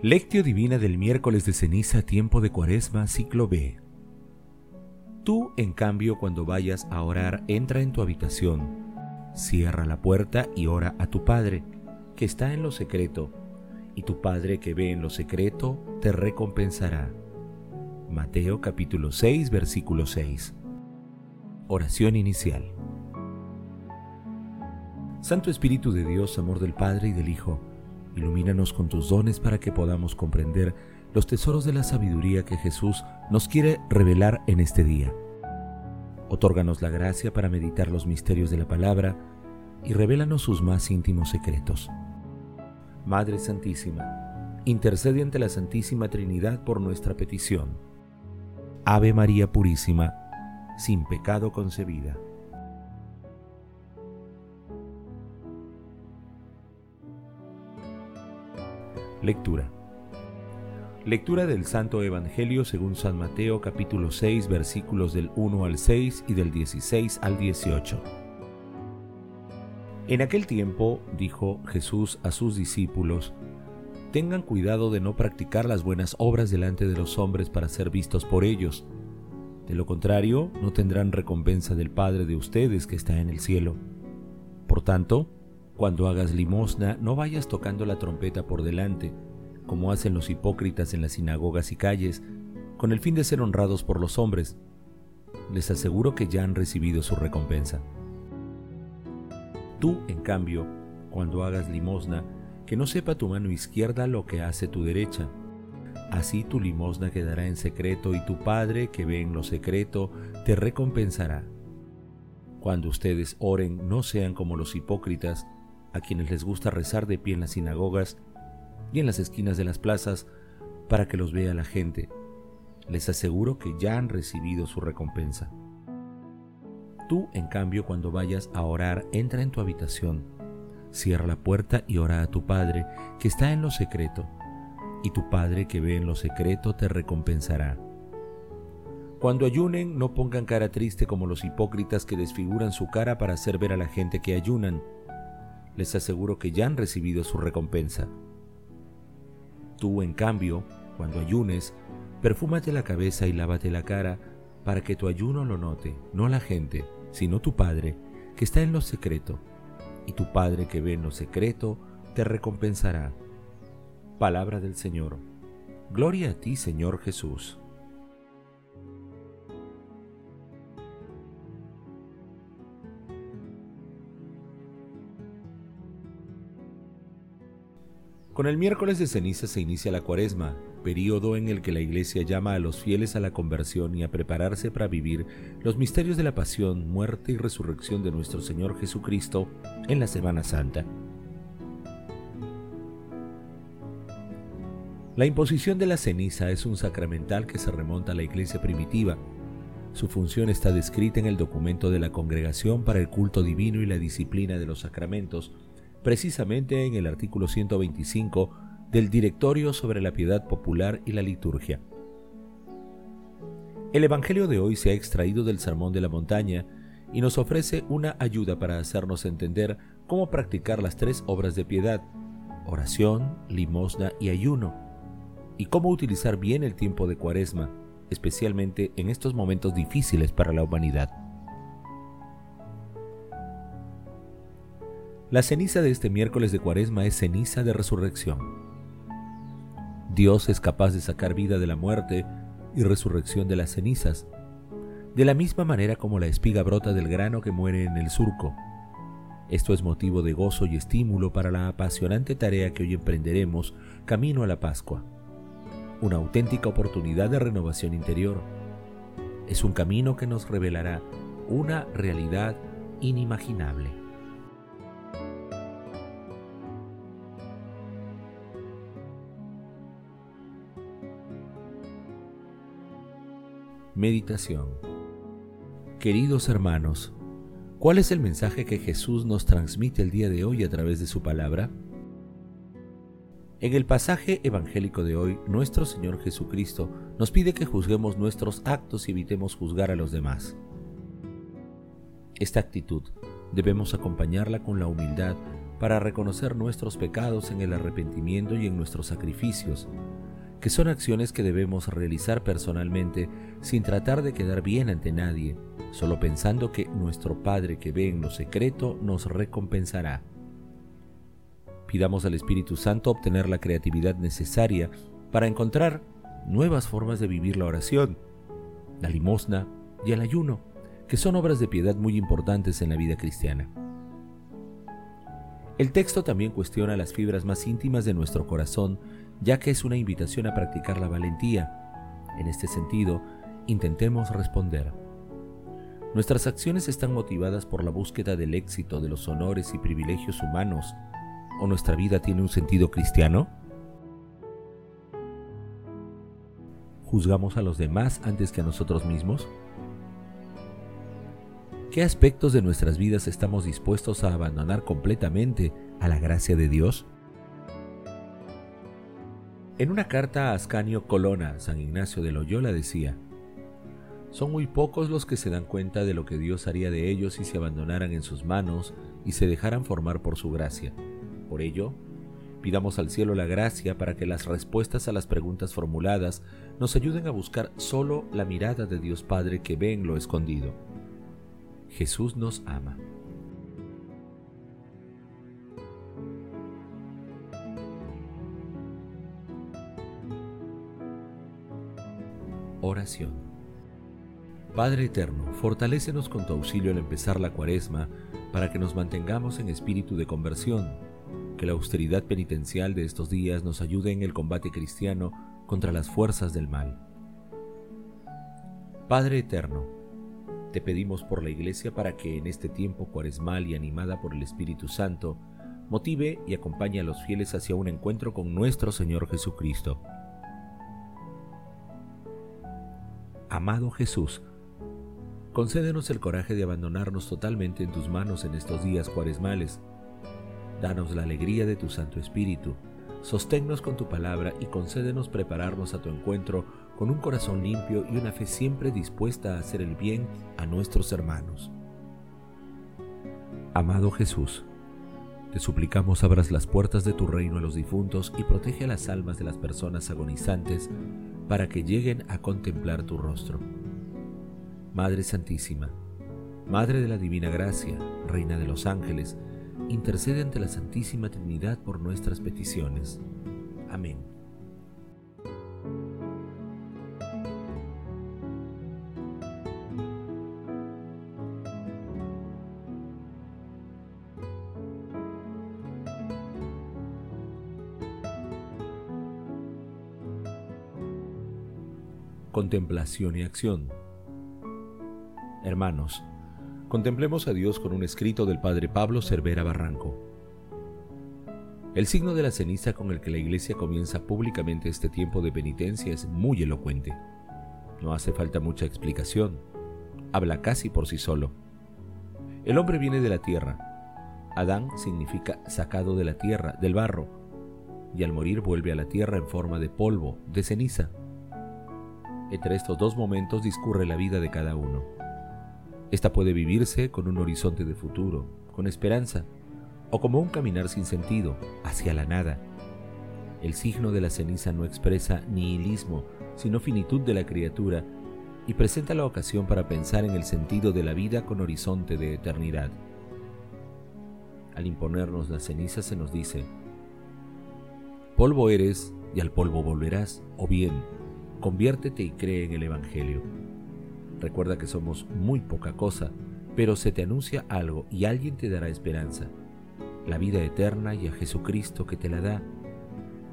Lectio Divina del miércoles de ceniza, tiempo de cuaresma, ciclo B. Tú, en cambio, cuando vayas a orar, entra en tu habitación, cierra la puerta y ora a tu Padre, que está en lo secreto, y tu Padre que ve en lo secreto te recompensará. Mateo capítulo 6, versículo 6. Oración inicial. Santo Espíritu de Dios, amor del Padre y del Hijo, Ilumínanos con tus dones para que podamos comprender los tesoros de la sabiduría que Jesús nos quiere revelar en este día. Otórganos la gracia para meditar los misterios de la palabra y revélanos sus más íntimos secretos. Madre Santísima, intercede ante la Santísima Trinidad por nuestra petición. Ave María Purísima, sin pecado concebida. Lectura. Lectura del Santo Evangelio según San Mateo capítulo 6 versículos del 1 al 6 y del 16 al 18. En aquel tiempo dijo Jesús a sus discípulos, Tengan cuidado de no practicar las buenas obras delante de los hombres para ser vistos por ellos. De lo contrario, no tendrán recompensa del Padre de ustedes que está en el cielo. Por tanto, cuando hagas limosna, no vayas tocando la trompeta por delante, como hacen los hipócritas en las sinagogas y calles, con el fin de ser honrados por los hombres. Les aseguro que ya han recibido su recompensa. Tú, en cambio, cuando hagas limosna, que no sepa tu mano izquierda lo que hace tu derecha. Así tu limosna quedará en secreto y tu Padre, que ve en lo secreto, te recompensará. Cuando ustedes oren, no sean como los hipócritas, a quienes les gusta rezar de pie en las sinagogas y en las esquinas de las plazas para que los vea la gente. Les aseguro que ya han recibido su recompensa. Tú, en cambio, cuando vayas a orar, entra en tu habitación, cierra la puerta y ora a tu Padre, que está en lo secreto, y tu Padre que ve en lo secreto te recompensará. Cuando ayunen, no pongan cara triste como los hipócritas que desfiguran su cara para hacer ver a la gente que ayunan les aseguro que ya han recibido su recompensa. Tú, en cambio, cuando ayunes, perfúmate la cabeza y lávate la cara para que tu ayuno lo note, no la gente, sino tu Padre, que está en lo secreto, y tu Padre que ve en lo secreto te recompensará. Palabra del Señor. Gloria a ti, Señor Jesús. Con el miércoles de ceniza se inicia la cuaresma, período en el que la Iglesia llama a los fieles a la conversión y a prepararse para vivir los misterios de la pasión, muerte y resurrección de nuestro Señor Jesucristo en la Semana Santa. La imposición de la ceniza es un sacramental que se remonta a la Iglesia primitiva. Su función está descrita en el documento de la Congregación para el Culto Divino y la Disciplina de los Sacramentos, precisamente en el artículo 125 del Directorio sobre la Piedad Popular y la Liturgia. El Evangelio de hoy se ha extraído del Sermón de la Montaña y nos ofrece una ayuda para hacernos entender cómo practicar las tres obras de piedad, oración, limosna y ayuno, y cómo utilizar bien el tiempo de cuaresma, especialmente en estos momentos difíciles para la humanidad. La ceniza de este miércoles de cuaresma es ceniza de resurrección. Dios es capaz de sacar vida de la muerte y resurrección de las cenizas, de la misma manera como la espiga brota del grano que muere en el surco. Esto es motivo de gozo y estímulo para la apasionante tarea que hoy emprenderemos camino a la Pascua. Una auténtica oportunidad de renovación interior. Es un camino que nos revelará una realidad inimaginable. Meditación Queridos hermanos, ¿cuál es el mensaje que Jesús nos transmite el día de hoy a través de su palabra? En el pasaje evangélico de hoy, nuestro Señor Jesucristo nos pide que juzguemos nuestros actos y evitemos juzgar a los demás. Esta actitud debemos acompañarla con la humildad para reconocer nuestros pecados en el arrepentimiento y en nuestros sacrificios, que son acciones que debemos realizar personalmente sin tratar de quedar bien ante nadie, solo pensando que nuestro Padre que ve en lo secreto nos recompensará. Pidamos al Espíritu Santo obtener la creatividad necesaria para encontrar nuevas formas de vivir la oración, la limosna y el ayuno, que son obras de piedad muy importantes en la vida cristiana. El texto también cuestiona las fibras más íntimas de nuestro corazón, ya que es una invitación a practicar la valentía. En este sentido, intentemos responder. Nuestras acciones están motivadas por la búsqueda del éxito, de los honores y privilegios humanos, o nuestra vida tiene un sentido cristiano? ¿Juzgamos a los demás antes que a nosotros mismos? ¿Qué aspectos de nuestras vidas estamos dispuestos a abandonar completamente a la gracia de Dios? En una carta a Ascanio Colonna, San Ignacio de Loyola decía, Son muy pocos los que se dan cuenta de lo que Dios haría de ellos si se abandonaran en sus manos y se dejaran formar por su gracia. Por ello, Pidamos al cielo la gracia para que las respuestas a las preguntas formuladas nos ayuden a buscar solo la mirada de Dios Padre que ve en lo escondido. Jesús nos ama. Oración. Padre Eterno, fortalécenos con tu auxilio al empezar la cuaresma para que nos mantengamos en espíritu de conversión que la austeridad penitencial de estos días nos ayude en el combate cristiano contra las fuerzas del mal. Padre Eterno, te pedimos por la Iglesia para que en este tiempo cuaresmal y animada por el Espíritu Santo, motive y acompañe a los fieles hacia un encuentro con nuestro Señor Jesucristo. Amado Jesús, concédenos el coraje de abandonarnos totalmente en tus manos en estos días cuaresmales Danos la alegría de tu Santo Espíritu. Sosténnos con tu palabra y concédenos prepararnos a tu encuentro con un corazón limpio y una fe siempre dispuesta a hacer el bien a nuestros hermanos. Amado Jesús, te suplicamos abras las puertas de tu reino a los difuntos y protege a las almas de las personas agonizantes para que lleguen a contemplar tu rostro. Madre Santísima, Madre de la Divina Gracia, Reina de los Ángeles, intercede ante la Santísima Trinidad por nuestras peticiones. Amén. Contemplación y acción. Hermanos, Contemplemos a Dios con un escrito del Padre Pablo Cervera Barranco. El signo de la ceniza con el que la Iglesia comienza públicamente este tiempo de penitencia es muy elocuente. No hace falta mucha explicación. Habla casi por sí solo. El hombre viene de la tierra. Adán significa sacado de la tierra, del barro, y al morir vuelve a la tierra en forma de polvo, de ceniza. Entre estos dos momentos discurre la vida de cada uno. Esta puede vivirse con un horizonte de futuro, con esperanza, o como un caminar sin sentido, hacia la nada. El signo de la ceniza no expresa nihilismo, sino finitud de la criatura, y presenta la ocasión para pensar en el sentido de la vida con horizonte de eternidad. Al imponernos la ceniza se nos dice, polvo eres y al polvo volverás, o bien, conviértete y cree en el Evangelio. Recuerda que somos muy poca cosa, pero se te anuncia algo y alguien te dará esperanza, la vida eterna y a Jesucristo que te la da.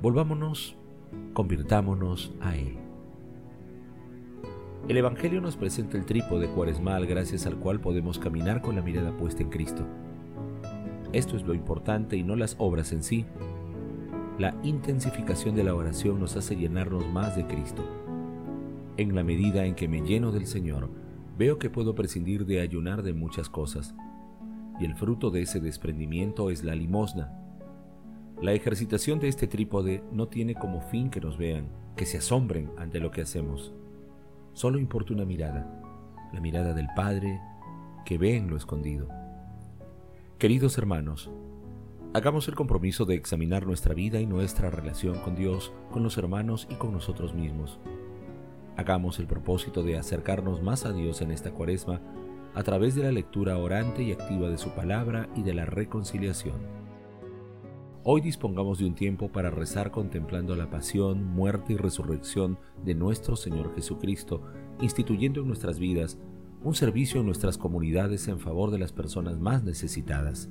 Volvámonos, convirtámonos a Él. El Evangelio nos presenta el trípode cuaresmal gracias al cual podemos caminar con la mirada puesta en Cristo. Esto es lo importante y no las obras en sí. La intensificación de la oración nos hace llenarnos más de Cristo. En la medida en que me lleno del Señor, veo que puedo prescindir de ayunar de muchas cosas, y el fruto de ese desprendimiento es la limosna. La ejercitación de este trípode no tiene como fin que nos vean, que se asombren ante lo que hacemos. Solo importa una mirada, la mirada del Padre que ve en lo escondido. Queridos hermanos, Hagamos el compromiso de examinar nuestra vida y nuestra relación con Dios, con los hermanos y con nosotros mismos. Hagamos el propósito de acercarnos más a Dios en esta cuaresma a través de la lectura orante y activa de su palabra y de la reconciliación. Hoy dispongamos de un tiempo para rezar contemplando la pasión, muerte y resurrección de nuestro Señor Jesucristo, instituyendo en nuestras vidas un servicio en nuestras comunidades en favor de las personas más necesitadas.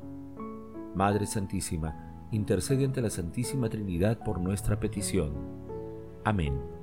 Madre Santísima, intercede ante la Santísima Trinidad por nuestra petición. Amén.